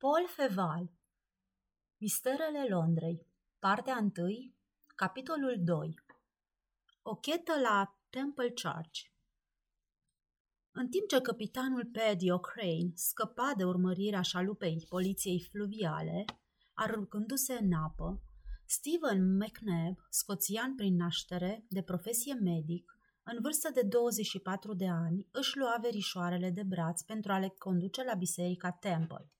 Paul Feval Misterele Londrei Partea 1 Capitolul 2 O chetă la Temple Church În timp ce capitanul Paddy O'Crane scăpa de urmărirea șalupei poliției fluviale, aruncându-se în apă, Stephen McNabb, scoțian prin naștere, de profesie medic, în vârstă de 24 de ani, își lua verișoarele de braț pentru a le conduce la biserica Temple.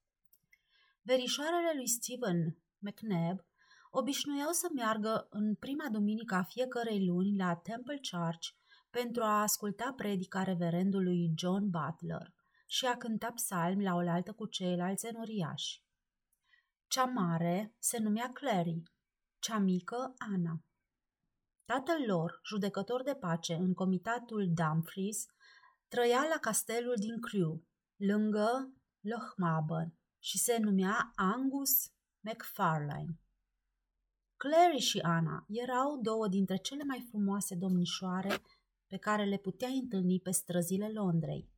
Verișoarele lui Stephen McNabb obișnuiau să meargă în prima duminică a fiecărei luni la Temple Church pentru a asculta predica reverendului John Butler și a cânta psalmi la oaltă cu ceilalți enoriași. Cea mare se numea Clary, cea mică Ana. Tatăl lor, judecător de pace în comitatul Dumfries, trăia la castelul din Crewe, lângă Lochmaben, și se numea Angus McFarlane. Clary și Ana erau două dintre cele mai frumoase domnișoare pe care le puteai întâlni pe străzile Londrei.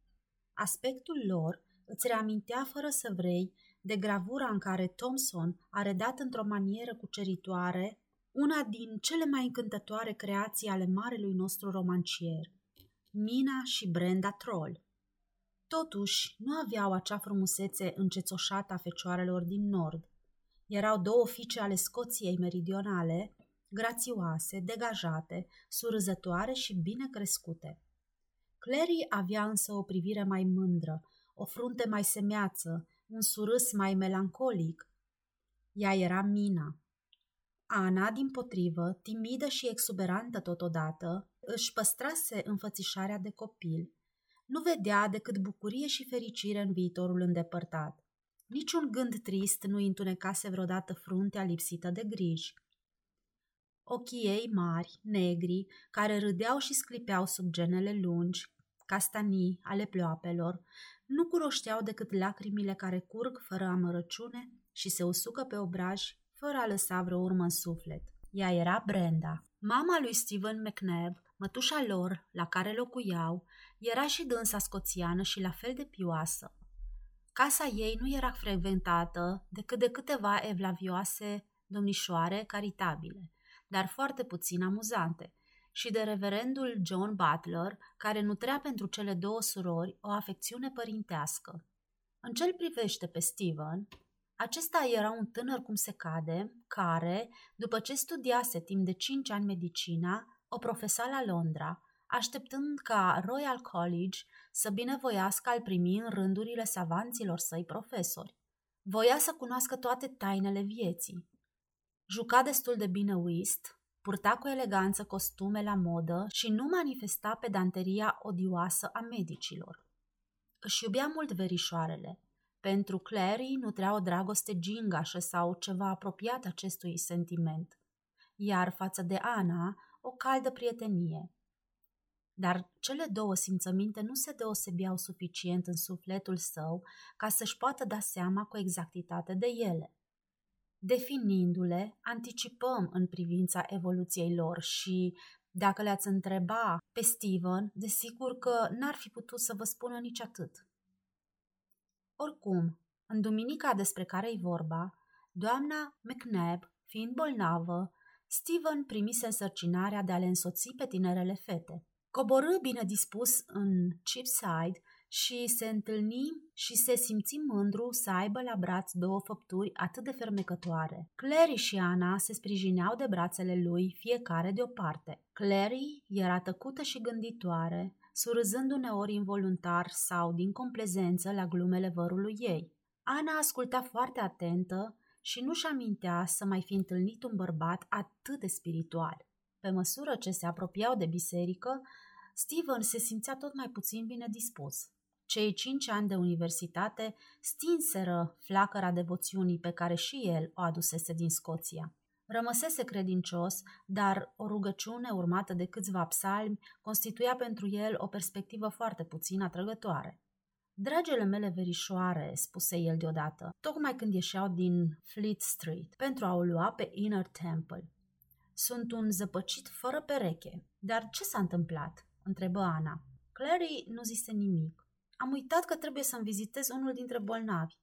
Aspectul lor îți reamintea fără să vrei de gravura în care Thomson a redat într-o manieră cuceritoare una din cele mai încântătoare creații ale marelui nostru romancier, Mina și Brenda Troll. Totuși, nu aveau acea frumusețe încețoșată a fecioarelor din nord. Erau două fiice ale Scoției meridionale, grațioase, degajate, surzătoare și bine crescute. Clary avea însă o privire mai mândră, o frunte mai semeață, un surâs mai melancolic. Ea era Mina. Ana, din potrivă, timidă și exuberantă totodată, își păstrase înfățișarea de copil – nu vedea decât bucurie și fericire în viitorul îndepărtat. Niciun gând trist nu întunecase vreodată fruntea lipsită de griji. Ochii ei mari, negri, care râdeau și sclipeau sub genele lungi, castanii ale ploapelor, nu curoșteau decât lacrimile care curg fără amărăciune și se usucă pe obraj fără a lăsa vreo urmă în suflet. Ea era Brenda. Mama lui Stephen McNabb, mătușa lor, la care locuiau, era și dânsa scoțiană și la fel de pioasă. Casa ei nu era frecventată decât de câteva evlavioase domnișoare caritabile, dar foarte puțin amuzante, și de reverendul John Butler, care nutrea pentru cele două surori o afecțiune părintească. În cel privește pe Steven, acesta era un tânăr cum se cade, care, după ce studiase timp de cinci ani medicina, o profesa la Londra, așteptând ca Royal College să binevoiască al primi în rândurile savanților săi profesori. Voia să cunoască toate tainele vieții. Juca destul de bine whist, purta cu eleganță costume la modă și nu manifesta pedanteria odioasă a medicilor. Își iubea mult verișoarele. Pentru Clary nutrea o dragoste gingașă sau ceva apropiat acestui sentiment, iar față de Ana o caldă prietenie. Dar cele două simțăminte nu se deosebeau suficient în sufletul său ca să-și poată da seama cu exactitate de ele. Definindu-le, anticipăm în privința evoluției lor și, dacă le-ați întreba pe Steven, desigur că n-ar fi putut să vă spună nici atât. Oricum, în duminica despre care-i vorba, doamna McNabb, fiind bolnavă, Steven primise însărcinarea de a le însoți pe tinerele fete. Coborâ bine dispus în Cheapside și se întâlni și se simți mândru să aibă la braț două făpturi atât de fermecătoare. Clary și Ana se sprijineau de brațele lui, fiecare de o parte. Clary era tăcută și gânditoare, surâzând uneori involuntar sau din complezență la glumele vărului ei. Ana asculta foarte atentă și nu-și amintea să mai fi întâlnit un bărbat atât de spiritual. Pe măsură ce se apropiau de biserică, Steven se simțea tot mai puțin bine dispus. Cei cinci ani de universitate stinseră flacăra devoțiunii pe care și el o adusese din Scoția. Rămăsese credincios, dar o rugăciune urmată de câțiva psalmi constituia pentru el o perspectivă foarte puțin atrăgătoare. Dragele mele verișoare, spuse el deodată, tocmai când ieșeau din Fleet Street, pentru a o lua pe Inner Temple. Sunt un zăpăcit fără pereche. Dar ce s-a întâmplat? întrebă Ana. Clary nu zise nimic. Am uitat că trebuie să-mi vizitez unul dintre bolnavi.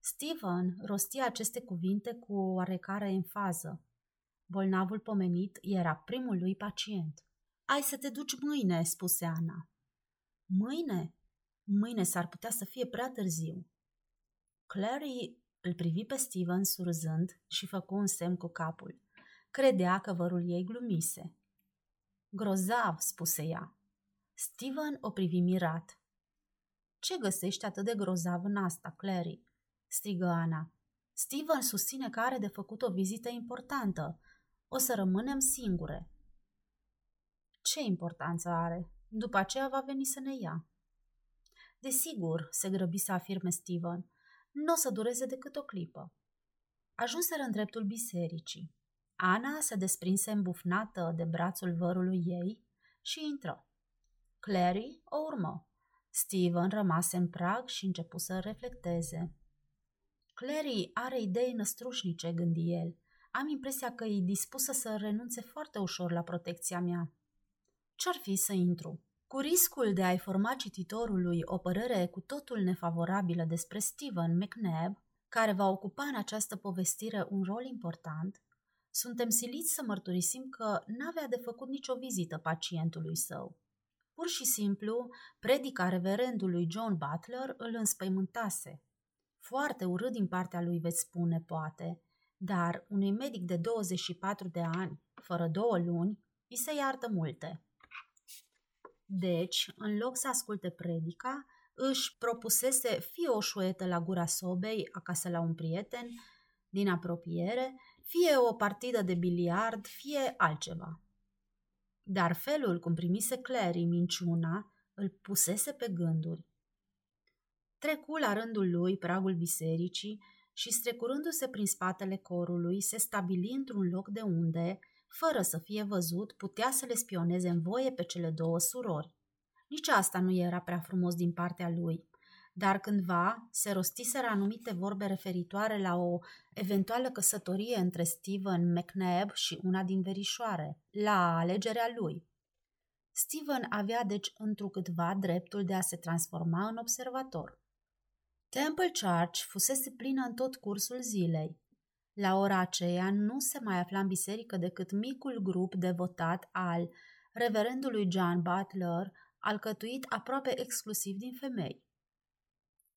Steven rosti aceste cuvinte cu o oarecare enfază. Bolnavul pomenit era primul lui pacient. Ai să te duci mâine, spuse Ana. Mâine? Mâine s-ar putea să fie prea târziu. Clary îl privi pe Steven surzând și făcu un semn cu capul. Credea că vărul ei glumise. Grozav, spuse ea. Steven o privi mirat. Ce găsești atât de grozav în asta, Clary? strigă Ana. Steven susține că are de făcut o vizită importantă. O să rămânem singure. Ce importanță are? După aceea va veni să ne ia. Desigur, se grăbi să afirme Steven, nu o să dureze decât o clipă. Ajunseră în dreptul bisericii. Ana se desprinse îmbufnată de brațul vărului ei și intră. Clary o urmă. Steven rămase în prag și începu să reflecteze. Clary are idei năstrușnice, gândi el. Am impresia că e dispusă să renunțe foarte ușor la protecția mea. Ce-ar fi să intru? Cu riscul de a-i forma cititorului o părere cu totul nefavorabilă despre Stephen McNabb, care va ocupa în această povestire un rol important, suntem siliți să mărturisim că n-avea de făcut nicio vizită pacientului său. Pur și simplu, predica reverendului John Butler îl înspăimântase. Foarte urât din partea lui veți spune, poate, dar unui medic de 24 de ani, fără două luni, îi se iartă multe. Deci, în loc să asculte predica, își propusese fie o șuetă la gura sobei acasă la un prieten din apropiere, fie o partidă de biliard, fie altceva. Dar felul cum primise Clary minciuna îl pusese pe gânduri. Trecu la rândul lui pragul bisericii și strecurându-se prin spatele corului, se stabili într-un loc de unde, fără să fie văzut, putea să le spioneze în voie pe cele două surori. Nici asta nu era prea frumos din partea lui, dar cândva se rostiseră anumite vorbe referitoare la o eventuală căsătorie între Steven McNabb și una din verișoare, la alegerea lui. Steven avea deci întrucâtva dreptul de a se transforma în observator. Temple Church fusese plină în tot cursul zilei. La ora aceea nu se mai afla în biserică decât micul grup devotat al reverendului John Butler, alcătuit aproape exclusiv din femei.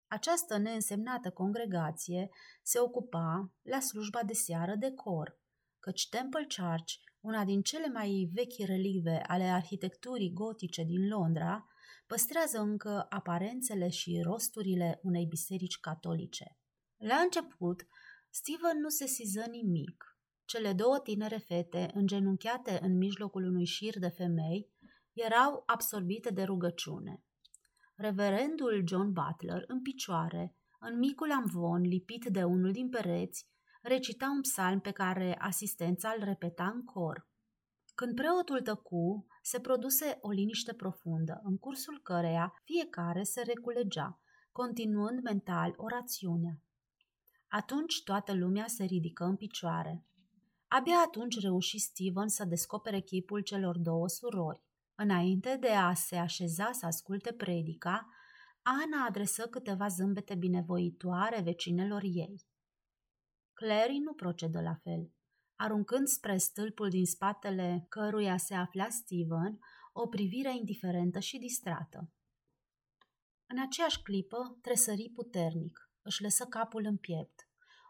Această neînsemnată congregație se ocupa la slujba de seară de cor, căci Temple Church, una din cele mai vechi relicve ale arhitecturii gotice din Londra, păstrează încă aparențele și rosturile unei biserici catolice. La început, Steven nu se siză nimic. Cele două tinere fete, îngenunchiate în mijlocul unui șir de femei, erau absorbite de rugăciune. Reverendul John Butler, în picioare, în micul amvon lipit de unul din pereți, recita un psalm pe care asistența îl repeta în cor. Când preotul tăcu, se produse o liniște profundă, în cursul căreia fiecare se reculegea, continuând mental orațiunea. Atunci toată lumea se ridică în picioare. Abia atunci reuși Steven să descopere chipul celor două surori. Înainte de a se așeza să asculte predica, Ana adresă câteva zâmbete binevoitoare vecinelor ei. Clary nu procedă la fel. Aruncând spre stâlpul din spatele căruia se afla Steven, o privire indiferentă și distrată. În aceeași clipă tresări puternic, își lăsă capul în piept.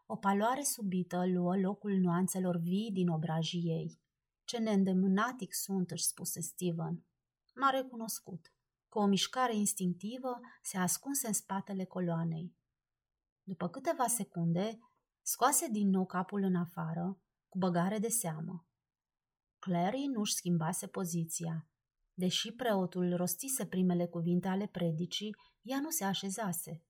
O paloare subită luă locul nuanțelor vii din obrajii ei. Ce neîndemânatic sunt, își spuse Steven. M-a recunoscut. Cu o mișcare instinctivă se ascunse în spatele coloanei. După câteva secunde, scoase din nou capul în afară, cu băgare de seamă. Clary nu-și schimbase poziția. Deși preotul rostise primele cuvinte ale predicii, ea nu se așezase.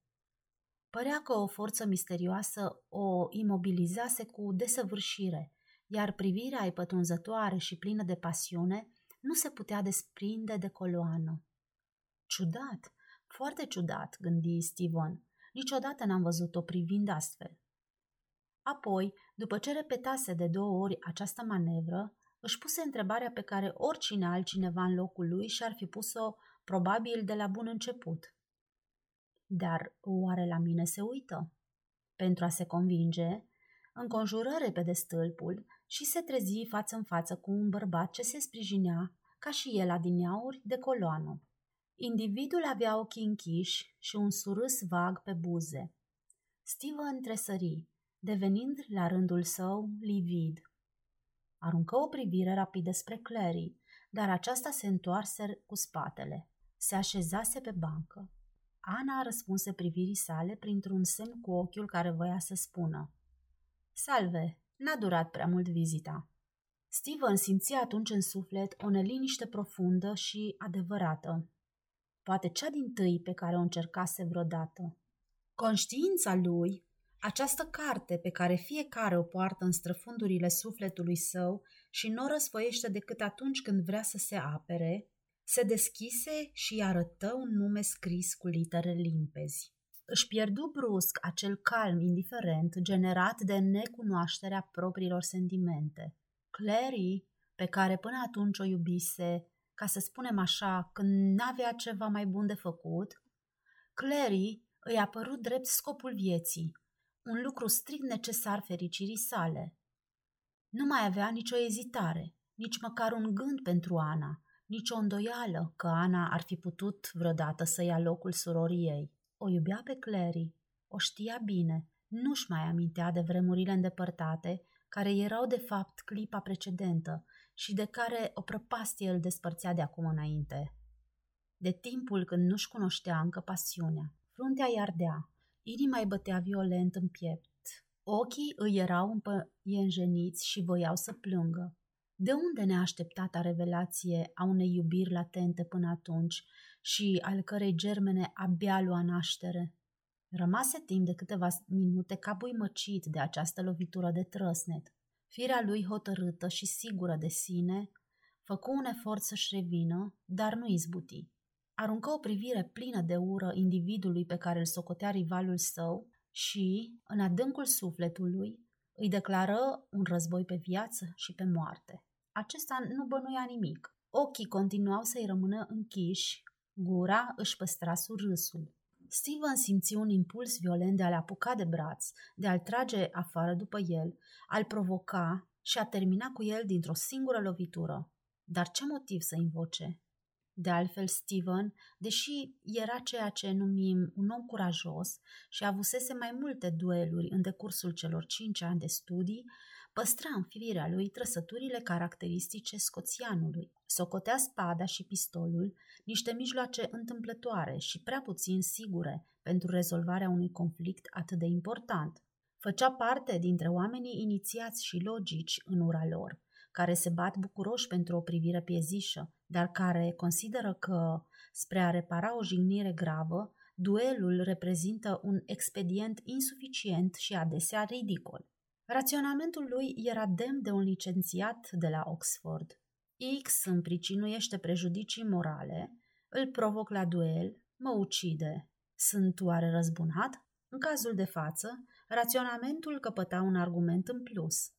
Părea că o forță misterioasă o imobilizase cu desăvârșire, iar privirea ei pătrunzătoare și plină de pasiune nu se putea desprinde de coloană. Ciudat, foarte ciudat, gândi Steven. Niciodată n-am văzut-o privind astfel. Apoi, după ce repetase de două ori această manevră, își puse întrebarea pe care oricine altcineva în locul lui și-ar fi pus-o probabil de la bun început. Dar oare la mine se uită? Pentru a se convinge, înconjură repede stâlpul și se trezi față în față cu un bărbat ce se sprijinea, ca și el adineauri, de coloană. Individul avea ochii închiși și un surâs vag pe buze. Steven tresări, devenind la rândul său livid. Aruncă o privire rapidă spre Clary, dar aceasta se întoarse cu spatele. Se așezase pe bancă. Ana răspunse privirii sale printr-un semn cu ochiul care voia să spună. Salve, n-a durat prea mult vizita. Steven simțea atunci în suflet o neliniște profundă și adevărată. Poate cea din tâi pe care o încercase vreodată. Conștiința lui, această carte pe care fiecare o poartă în străfundurile sufletului său și nu o răsfoiește decât atunci când vrea să se apere, se deschise și îi arătă un nume scris cu litere limpezi. Își pierdu brusc acel calm indiferent generat de necunoașterea propriilor sentimente. Clary, pe care până atunci o iubise, ca să spunem așa, când n-avea ceva mai bun de făcut, Clary îi a părut drept scopul vieții, un lucru strict necesar fericirii sale. Nu mai avea nicio ezitare, nici măcar un gând pentru Ana, nici o îndoială că Ana ar fi putut vreodată să ia locul surorii ei. O iubea pe Clary, o știa bine, nu-și mai amintea de vremurile îndepărtate, care erau de fapt clipa precedentă și de care o prăpastie îl despărțea de acum înainte. De timpul când nu-și cunoștea încă pasiunea, fruntea i ardea, inima îi bătea violent în piept, ochii îi erau împăienjeniți și voiau să plângă. De unde neașteptata revelație a unei iubiri latente până atunci și al cărei germene abia lua naștere? Rămase timp de câteva minute ca măcit de această lovitură de trăsnet. Firea lui hotărâtă și sigură de sine, făcu un efort să-și revină, dar nu izbuti. Aruncă o privire plină de ură individului pe care îl socotea rivalul său și, în adâncul sufletului, îi declară un război pe viață și pe moarte. Acesta nu bănuia nimic. Ochii continuau să-i rămână închiși, gura își păstra surâsul. Steven simți un impuls violent de a-l apuca de braț, de a-l trage afară după el, a-l provoca și a termina cu el dintr-o singură lovitură. Dar ce motiv să invoce? De altfel, Steven, deși era ceea ce numim un om curajos și avusese mai multe dueluri în decursul celor cinci ani de studii, păstra în firea lui trăsăturile caracteristice scoțianului. Socotea spada și pistolul, niște mijloace întâmplătoare și prea puțin sigure pentru rezolvarea unui conflict atât de important. Făcea parte dintre oamenii inițiați și logici în ura lor, care se bat bucuroși pentru o privire piezișă, dar care consideră că, spre a repara o jignire gravă, duelul reprezintă un expedient insuficient și adesea ridicol. Raționamentul lui era demn de un licențiat de la Oxford. X îmi pricinuiește prejudicii morale, îl provoc la duel, mă ucide. Sunt oare răzbunat? În cazul de față, raționamentul căpăta un argument în plus.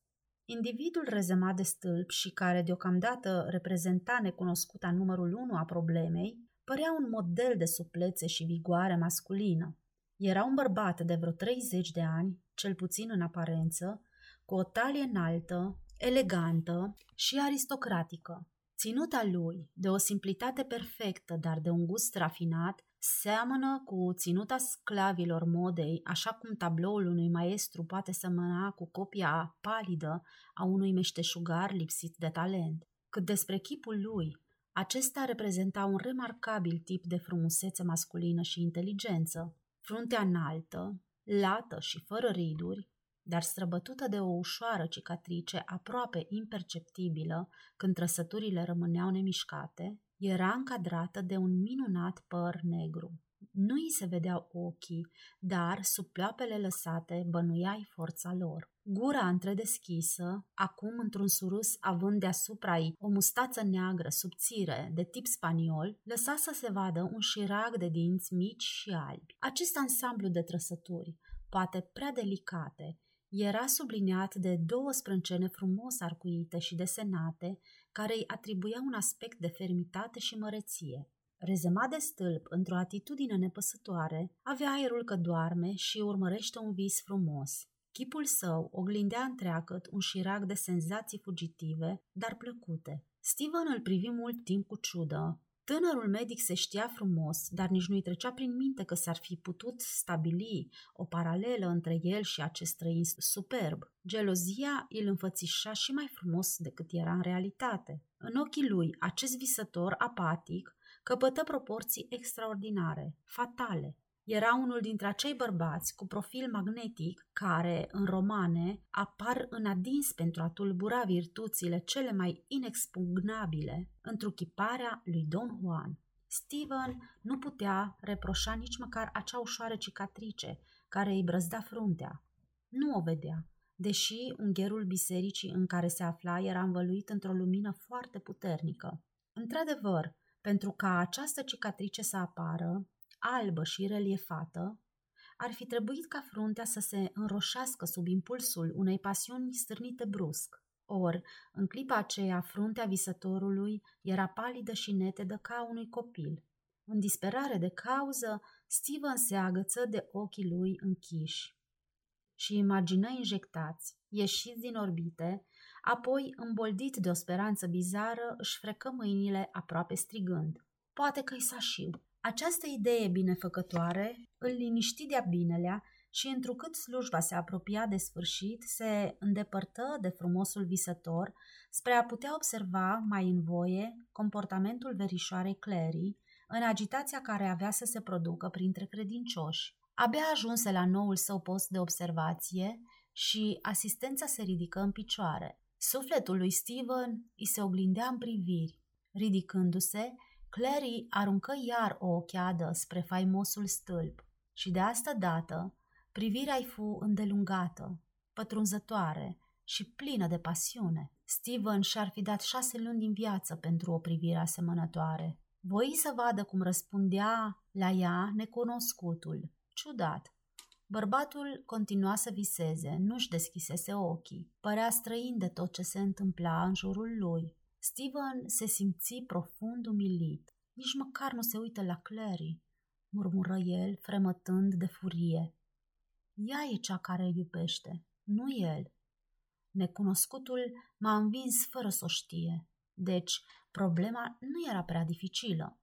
Individul rezemat de stâlp și care deocamdată reprezenta necunoscuta numărul unu a problemei, părea un model de suplețe și vigoare masculină. Era un bărbat de vreo 30 de ani, cel puțin în aparență, cu o talie înaltă, elegantă și aristocratică. Ținuta lui, de o simplitate perfectă, dar de un gust rafinat, seamănă cu ținuta sclavilor modei, așa cum tabloul unui maestru poate semăna cu copia palidă a unui meșteșugar lipsit de talent. Cât despre chipul lui, acesta reprezenta un remarcabil tip de frumusețe masculină și inteligență. Fruntea înaltă, lată și fără riduri, dar străbătută de o ușoară cicatrice aproape imperceptibilă când trăsăturile rămâneau nemișcate, era încadrată de un minunat păr negru. Nu îi se vedeau ochii, dar sub pleoapele lăsate bănuiai forța lor. Gura întredeschisă, acum într-un surus având deasupra ei o mustață neagră subțire de tip spaniol, lăsa să se vadă un șirag de dinți mici și albi. Acest ansamblu de trăsături, poate prea delicate, era subliniat de două sprâncene frumos arcuite și desenate, care îi atribuia un aspect de fermitate și măreție. Rezemat de stâlp, într-o atitudine nepăsătoare, avea aerul că doarme și urmărește un vis frumos. Chipul său oglindea întreagăt un șirac de senzații fugitive, dar plăcute. Steven îl privi mult timp cu ciudă. Tânărul medic se știa frumos, dar nici nu-i trecea prin minte că s-ar fi putut stabili o paralelă între el și acest străin superb. Gelozia îl înfățișa și mai frumos decât era în realitate. În ochii lui, acest visător apatic căpătă proporții extraordinare, fatale. Era unul dintre acei bărbați cu profil magnetic care, în romane, apar în adins pentru a tulbura virtuțile cele mai inexpugnabile, întruchiparea lui Don Juan. Steven nu putea reproșa nici măcar acea ușoară cicatrice care îi brăzda fruntea. Nu o vedea, deși ungherul bisericii în care se afla era învăluit într-o lumină foarte puternică. Într-adevăr, pentru ca această cicatrice să apară, albă și reliefată, ar fi trebuit ca fruntea să se înroșească sub impulsul unei pasiuni stârnite brusc. Or, în clipa aceea, fruntea visătorului era palidă și netedă ca unui copil. În disperare de cauză, Steven se agăță de ochii lui închiși și imagină injectați, ieșiți din orbite, apoi, îmboldit de o speranță bizară, își frecă mâinile aproape strigând. Poate că-i sașiu. Această idee binefăcătoare îl liniști de-a binelea și, întrucât slujba se apropia de sfârșit, se îndepărtă de frumosul visător spre a putea observa mai în voie comportamentul verișoarei Clary în agitația care avea să se producă printre credincioși. Abia ajunse la noul său post de observație și asistența se ridică în picioare. Sufletul lui Steven îi se oglindea în priviri. Ridicându-se, Clary aruncă iar o ochiadă spre faimosul stâlp și de asta dată privirea îi fu îndelungată, pătrunzătoare și plină de pasiune. Steven și-ar fi dat șase luni din viață pentru o privire asemănătoare. Voi să vadă cum răspundea la ea necunoscutul. Ciudat. Bărbatul continua să viseze, nu-și deschisese ochii. Părea străin de tot ce se întâmpla în jurul lui. Steven se simți profund umilit. Nici măcar nu se uită la Clary, murmură el, fremătând de furie. Ea e cea care îl iubește, nu el. Necunoscutul m-a învins fără să o știe. Deci, problema nu era prea dificilă.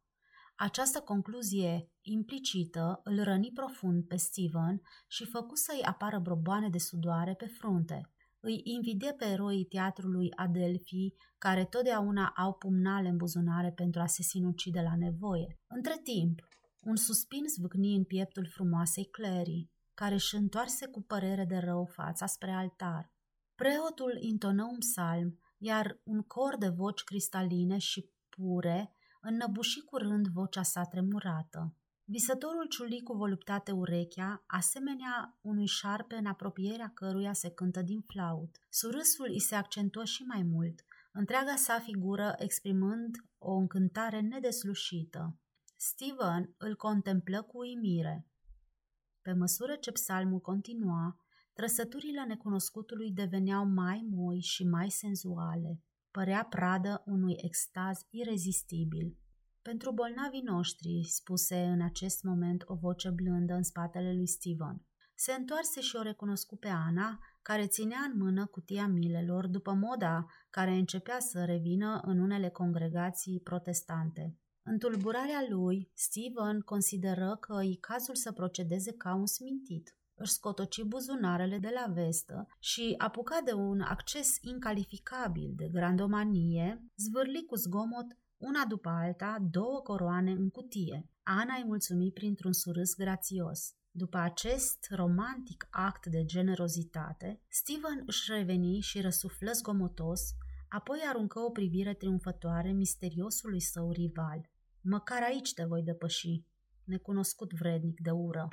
Această concluzie implicită îl răni profund pe Steven și făcu să-i apară broboane de sudoare pe frunte îi invide pe eroii teatrului Adelphi, care totdeauna au pumnale în buzunare pentru a se sinucide la nevoie. Între timp, un suspin zvâcni în pieptul frumoasei Clary, care își întoarse cu părere de rău fața spre altar. Preotul intonă un psalm, iar un cor de voci cristaline și pure înnăbuși curând vocea sa tremurată. Visătorul ciuli cu voluptate urechea, asemenea unui șarpe în apropierea căruia se cântă din flaut. Surâsul îi se accentuă și mai mult, întreaga sa figură exprimând o încântare nedeslușită. Steven îl contemplă cu uimire. Pe măsură ce psalmul continua, trăsăturile necunoscutului deveneau mai moi și mai senzuale. Părea pradă unui extaz irezistibil. Pentru bolnavii noștri, spuse în acest moment o voce blândă în spatele lui Steven. Se întoarse și o recunoscu pe Ana, care ținea în mână cutia milelor după moda care începea să revină în unele congregații protestante. În tulburarea lui, Steven consideră că e cazul să procedeze ca un smintit. Își scotoci buzunarele de la vestă și, apucat de un acces incalificabil de grandomanie, zvârli cu zgomot una după alta, două coroane în cutie. Ana îi mulțumi printr-un surâs grațios. După acest romantic act de generozitate, Steven își reveni și răsuflă zgomotos, apoi aruncă o privire triumfătoare misteriosului său rival. Măcar aici te voi depăși, necunoscut vrednic de ură.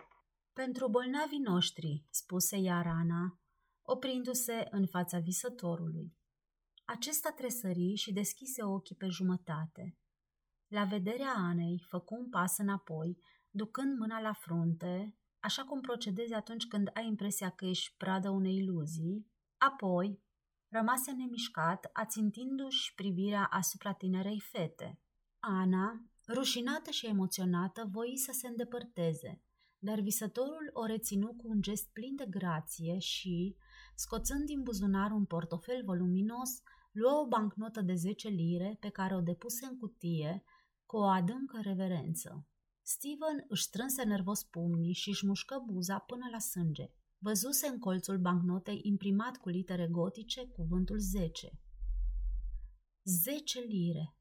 Pentru bolnavii noștri, spuse iar Ana, oprindu-se în fața visătorului. Acesta tresări și deschise ochii pe jumătate. La vederea Anei, făcu un pas înapoi, ducând mâna la frunte, așa cum procedezi atunci când ai impresia că ești pradă unei iluzii, apoi rămase nemișcat, ațintindu-și privirea asupra tinerei fete. Ana Rușinată și emoționată, voi să se îndepărteze, dar visătorul o reținu cu un gest plin de grație și, scoțând din buzunar un portofel voluminos, luă o bancnotă de 10 lire pe care o depuse în cutie cu o adâncă reverență. Steven își strânse nervos pumnii și își mușcă buza până la sânge. Văzuse în colțul bancnotei imprimat cu litere gotice cuvântul 10. 10 lire.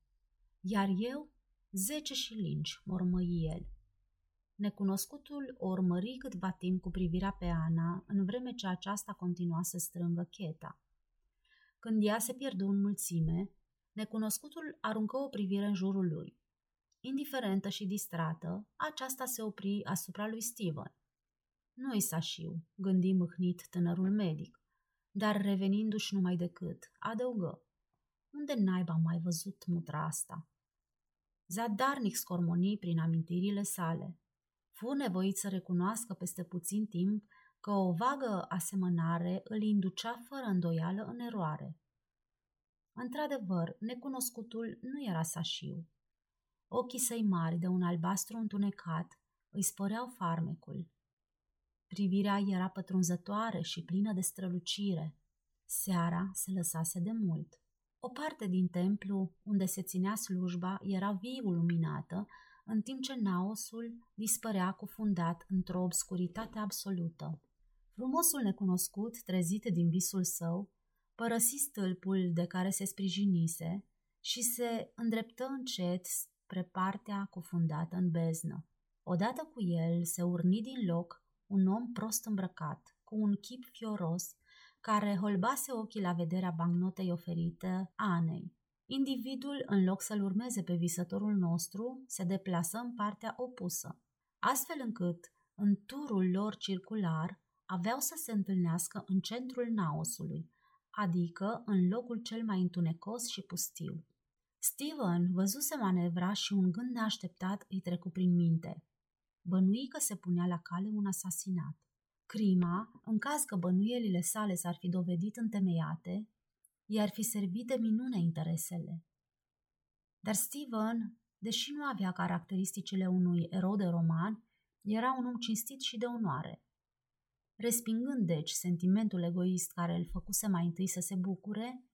Iar eu, 10 șilingi, mormăi el. Necunoscutul o urmări câtva timp cu privirea pe Ana, în vreme ce aceasta continua să strângă cheta. Când ea se pierdu în mulțime, necunoscutul aruncă o privire în jurul lui. Indiferentă și distrată, aceasta se opri asupra lui Steven. Nu-i sașiu, gândi mâhnit tânărul medic, dar revenindu-și numai decât, adăugă. Unde naiba mai văzut mutra asta? Zadarnic scormoni prin amintirile sale. Fu nevoit să recunoască peste puțin timp că o vagă asemănare îl inducea fără îndoială în eroare. Într-adevăr, necunoscutul nu era sașiu. Ochii săi mari de un albastru întunecat îi sporeau farmecul. Privirea era pătrunzătoare și plină de strălucire. Seara se lăsase de mult. O parte din templu unde se ținea slujba era viu luminată, în timp ce naosul dispărea cufundat într-o obscuritate absolută. Frumosul necunoscut, trezit din visul său, părăsi stâlpul de care se sprijinise și se îndreptă încet spre partea cufundată în beznă. Odată cu el se urni din loc un om prost îmbrăcat, cu un chip fioros, care holbase ochii la vederea bancnotei oferite Anei. Individul, în loc să-l urmeze pe visătorul nostru, se deplasă în partea opusă, astfel încât, în turul lor circular, aveau să se întâlnească în centrul naosului, adică în locul cel mai întunecos și pustiu. Steven văzuse manevra și un gând neașteptat îi trecu prin minte. Bănui că se punea la cale un asasinat. Crima, în caz că bănuielile sale s-ar fi dovedit întemeiate, i-ar fi servit de minune interesele. Dar Steven, deși nu avea caracteristicile unui erou de roman, era un om cinstit și de onoare. Respingând deci sentimentul egoist care îl făcuse mai întâi să se bucure,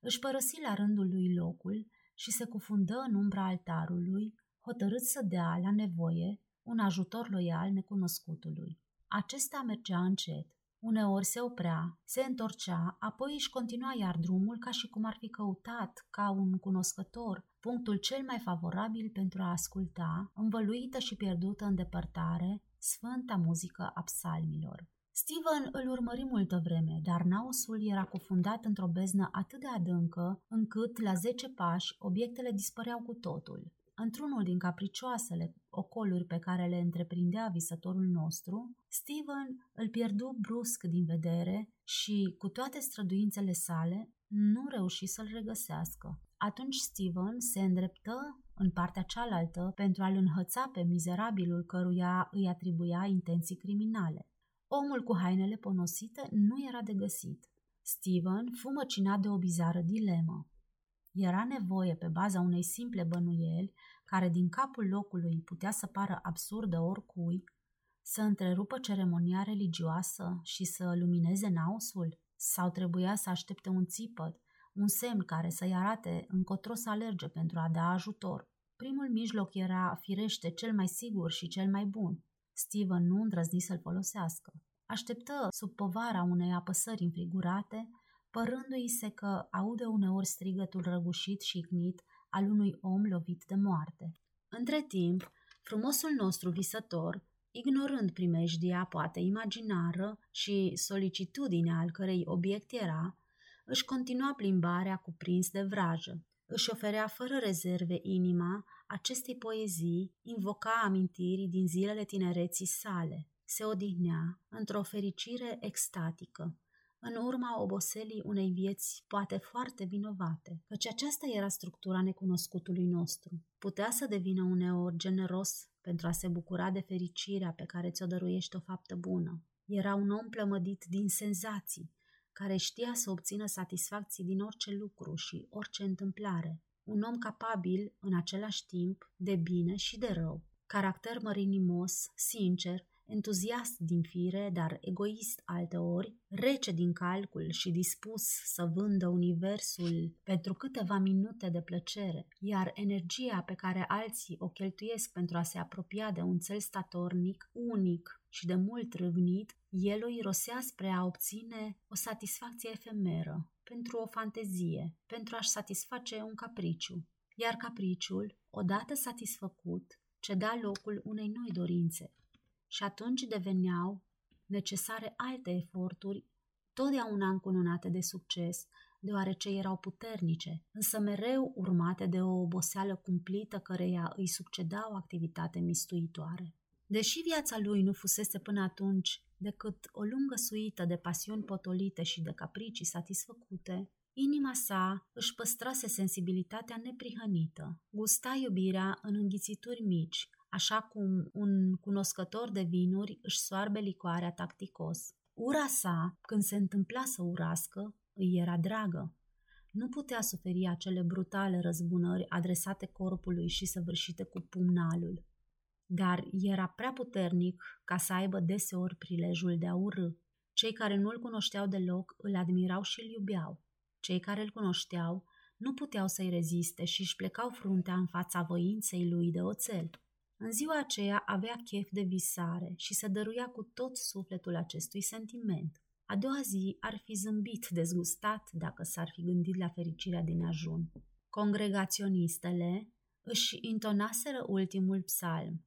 își părăsi la rândul lui locul și se cufundă în umbra altarului, hotărât să dea, la nevoie, un ajutor loial necunoscutului. Acesta mergea încet. Uneori se oprea, se întorcea, apoi își continua iar drumul ca și cum ar fi căutat, ca un cunoscător, punctul cel mai favorabil pentru a asculta, învăluită și pierdută în depărtare, sfânta muzică a psalmilor. Steven îl urmări multă vreme, dar naosul era cufundat într-o beznă atât de adâncă, încât, la zece pași, obiectele dispăreau cu totul. Într-unul din capricioasele ocoluri pe care le întreprindea visătorul nostru, Steven îl pierdu brusc din vedere și, cu toate străduințele sale, nu reuși să-l regăsească. Atunci Steven se îndreptă în partea cealaltă pentru a-l înhăța pe mizerabilul căruia îi atribuia intenții criminale. Omul cu hainele ponosite nu era de găsit. Steven fu măcinat de o bizară dilemă. Era nevoie, pe baza unei simple bănuieli, care din capul locului putea să pară absurdă oricui, să întrerupă ceremonia religioasă și să lumineze naosul? Sau trebuia să aștepte un țipăt, un semn care să-i arate încotro să alerge pentru a da ajutor? Primul mijloc era, firește, cel mai sigur și cel mai bun. Steven nu îndrăzni să-l folosească. Așteptă sub povara unei apăsări înfrigurate, părându-i se că aude uneori strigătul răgușit și ignit al unui om lovit de moarte. Între timp, frumosul nostru visător, ignorând primejdia poate imaginară și solicitudinea al cărei obiect era, își continua plimbarea cuprins de vrajă. Își oferea fără rezerve inima acestei poezii, invoca amintiri din zilele tinereții sale. Se odihnea într-o fericire extatică, în urma oboselii unei vieți poate foarte vinovate, căci aceasta era structura necunoscutului nostru. Putea să devină uneori generos pentru a se bucura de fericirea pe care ți-o dăruiește o faptă bună. Era un om plămădit din senzații, care știa să obțină satisfacții din orice lucru și orice întâmplare. un om capabil în același timp de bine și de rău, caracter mărinimos, sincer, entuziast din fire, dar egoist alteori, rece din calcul și dispus să vândă universul pentru câteva minute de plăcere, iar energia pe care alții o cheltuiesc pentru a se apropia de un cel statornic, unic și de mult râvnit, el o irosea spre a obține o satisfacție efemeră, pentru o fantezie, pentru a-și satisface un capriciu. Iar capriciul, odată satisfăcut, ceda locul unei noi dorințe, și atunci deveneau necesare alte eforturi, totdeauna încununate de succes, deoarece erau puternice, însă mereu urmate de o oboseală cumplită căreia îi succeda o activitate mistuitoare. Deși viața lui nu fusese până atunci decât o lungă suită de pasiuni potolite și de capricii satisfăcute, inima sa își păstrase sensibilitatea neprihănită, gusta iubirea în înghițituri mici, așa cum un cunoscător de vinuri își soarbe licoarea tacticos. Ura sa, când se întâmpla să urască, îi era dragă. Nu putea suferi acele brutale răzbunări adresate corpului și săvârșite cu pumnalul. Dar era prea puternic ca să aibă deseori prilejul de a urâ. Cei care nu-l cunoșteau deloc îl admirau și îl iubeau. Cei care îl cunoșteau nu puteau să-i reziste și își plecau fruntea în fața voinței lui de oțel. În ziua aceea avea chef de visare și se dăruia cu tot sufletul acestui sentiment. A doua zi ar fi zâmbit dezgustat dacă s-ar fi gândit la fericirea din ajun. Congregaționistele își intonaseră ultimul psalm.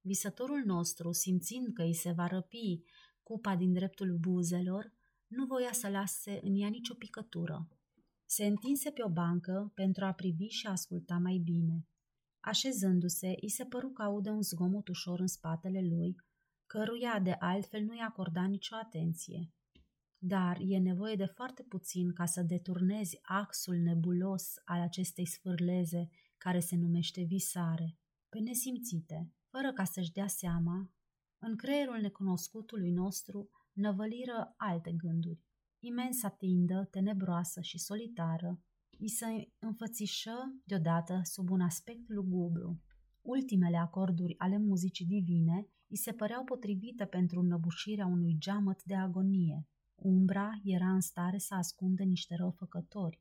Visătorul nostru, simțind că îi se va răpi cupa din dreptul buzelor, nu voia să lase în ea nicio picătură. Se întinse pe o bancă pentru a privi și a asculta mai bine. Așezându-se, îi se păru că aude un zgomot ușor în spatele lui, căruia de altfel nu-i acorda nicio atenție. Dar e nevoie de foarte puțin ca să deturnezi axul nebulos al acestei sfârleze care se numește visare, pe nesimțite, fără ca să-și dea seama, în creierul necunoscutului nostru năvăliră alte gânduri. Imensa tindă, tenebroasă și solitară, îi se înfățișă deodată sub un aspect lugubru. Ultimele acorduri ale muzicii divine îi se păreau potrivite pentru înnăbușirea unui geamăt de agonie. Umbra era în stare să ascundă niște răufăcători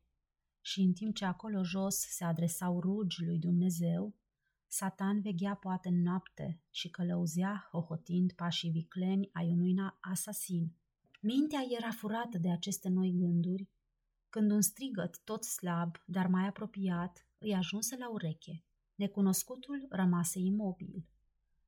și în timp ce acolo jos se adresau rugi lui Dumnezeu, Satan veghea poate în noapte și călăuzea, hohotind pașii vicleni ai unui asasin. Mintea era furată de aceste noi gânduri când un strigăt tot slab, dar mai apropiat, îi ajunse la ureche. Necunoscutul rămase imobil.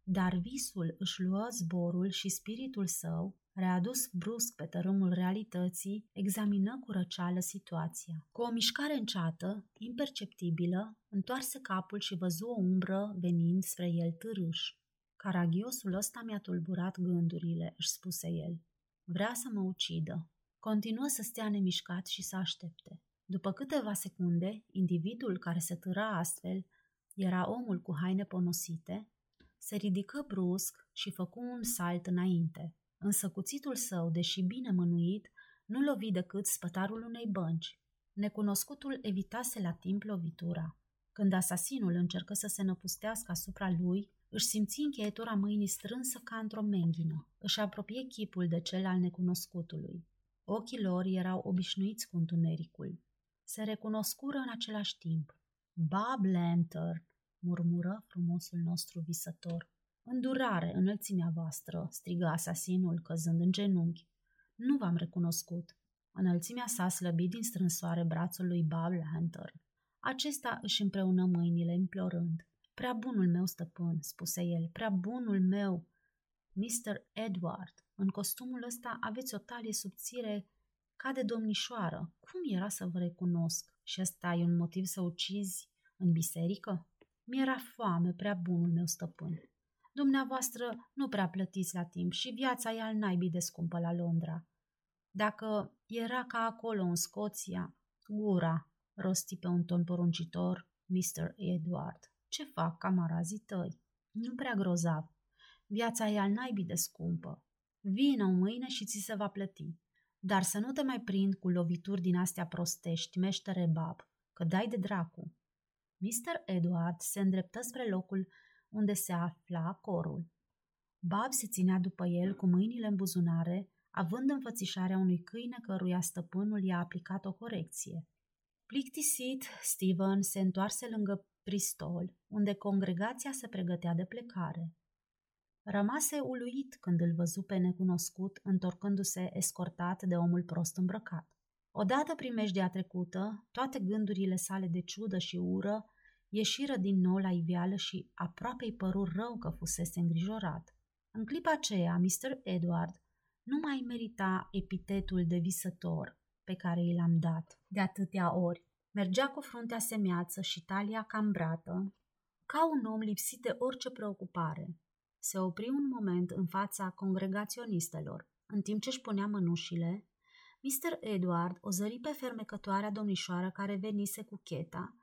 Dar visul își luă zborul și spiritul său, readus brusc pe tărâmul realității, examină cu răceală situația. Cu o mișcare înceată, imperceptibilă, întoarse capul și văzu o umbră venind spre el târâș. Caragiosul ăsta mi-a tulburat gândurile, își spuse el. Vrea să mă ucidă. Continuă să stea nemișcat și să aștepte. După câteva secunde, individul care se târa astfel era omul cu haine ponosite, se ridică brusc și făcu un salt înainte, însă cuțitul său, deși bine mânuit, nu lovi decât spătarul unei bănci. Necunoscutul evitase la timp lovitura. Când asasinul încercă să se năpustească asupra lui, își simți încheietura mâinii strânsă ca într-o menghină. Își apropie chipul de cel al necunoscutului. Ochii lor erau obișnuiți cu întunericul. Se recunoscură în același timp. Bob Lantern, murmură frumosul nostru visător. Îndurare, înălțimea voastră, strigă asasinul, căzând în genunchi. Nu v-am recunoscut. Înălțimea sa slăbit din strânsoare brațul lui Bob Lantern. Acesta își împreună mâinile implorând. Prea bunul meu stăpân, spuse el, prea bunul meu, Mr. Edward, în costumul ăsta aveți o talie subțire ca de domnișoară. Cum era să vă recunosc? Și ăsta e un motiv să ucizi în biserică? Mi-era foame, prea bunul meu stăpân. Dumneavoastră nu prea plătiți la timp și viața e al naibii de scumpă la Londra. Dacă era ca acolo în Scoția, gura, rosti pe un ton poruncitor Mr. Edward. Ce fac camarazii tăi? Nu prea grozav. Viața e al naibii de scumpă. Vină mâine și ți se va plăti. Dar să nu te mai prind cu lovituri din astea prostești, meștere bab, că dai de dracu. Mr. Edward se îndreptă spre locul unde se afla corul. Bob se ținea după el cu mâinile în buzunare, având înfățișarea unui câine căruia stăpânul i-a aplicat o corecție. Plictisit, Steven se întoarse lângă pristol, unde congregația se pregătea de plecare. Rămase uluit când îl văzu pe necunoscut întorcându-se escortat de omul prost îmbrăcat. Odată primejdea trecută, toate gândurile sale de ciudă și ură ieșiră din nou la iveală și aproape îi păru rău că fusese îngrijorat. În clipa aceea, Mr. Edward nu mai merita epitetul de visător pe care i l-am dat de atâtea ori. Mergea cu fruntea semeață și talia cambrată, ca un om lipsit de orice preocupare. Se opri un moment în fața congregaționistelor. În timp ce își punea mănușile, Mr. Edward o zări pe fermecătoarea domnișoară care venise cu cheta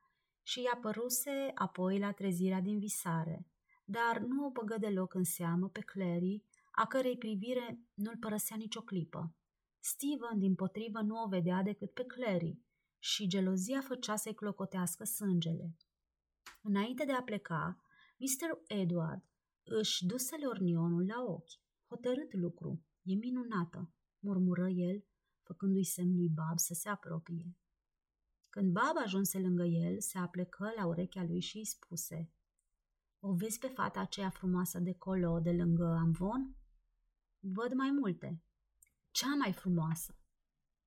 și i-a păruse apoi la trezirea din visare, dar nu o băgă deloc în seamă pe Clary, a cărei privire nu-l părăsea nicio clipă. Steven, din potrivă, nu o vedea decât pe Clary și gelozia făcea să-i clocotească sângele. Înainte de a pleca, Mr. Edward își duse lornionul la ochi. Hotărât lucru, e minunată, murmură el, făcându-i semn lui Bab să se apropie. Când Bab ajunse lângă el, se aplecă la urechea lui și îi spuse O vezi pe fata aceea frumoasă de colo, de lângă Amvon? Văd mai multe. Cea mai frumoasă.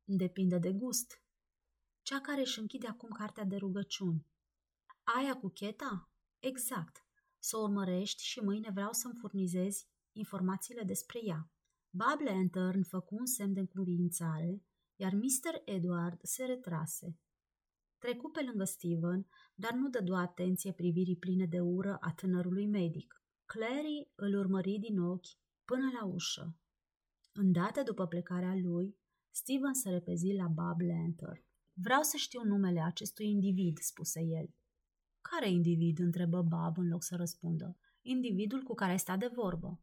Depinde de gust. Cea care își închide acum cartea de rugăciuni. Aia cu cheta? Exact. Să o urmărești și mâine vreau să-mi furnizezi informațiile despre ea. Bob Lantern făcu un semn de încuvințare, iar Mr. Edward se retrase. Trecu pe lângă Steven, dar nu dădu atenție privirii pline de ură a tânărului medic. Clary îl urmări din ochi până la ușă. Îndată după plecarea lui, Steven se repezi la Bob Lantern. Vreau să știu numele acestui individ, spuse el. Care individ? întrebă Bob în loc să răspundă. Individul cu care sta de vorbă.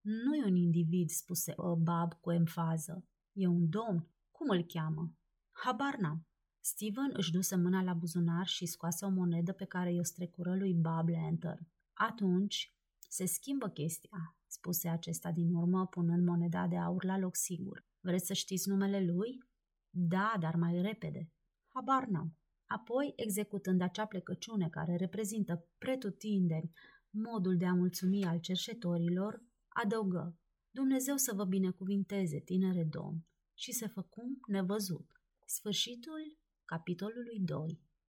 Nu e un individ, spuse Bob cu emfază. E un domn. Cum îl cheamă? Habar n-am. Steven își duse mâna la buzunar și scoase o monedă pe care i-o strecură lui Bob Lantern. Atunci se schimbă chestia, spuse acesta din urmă, punând moneda de aur la loc sigur. Vreți să știți numele lui? Da, dar mai repede. Habar n-am. Apoi, executând acea plecăciune care reprezintă pretutindeni modul de a mulțumi al cerșetorilor, adăugă, Dumnezeu să vă binecuvinteze, tinere domn, și se făcum nevăzut. Sfârșitul capitolului 2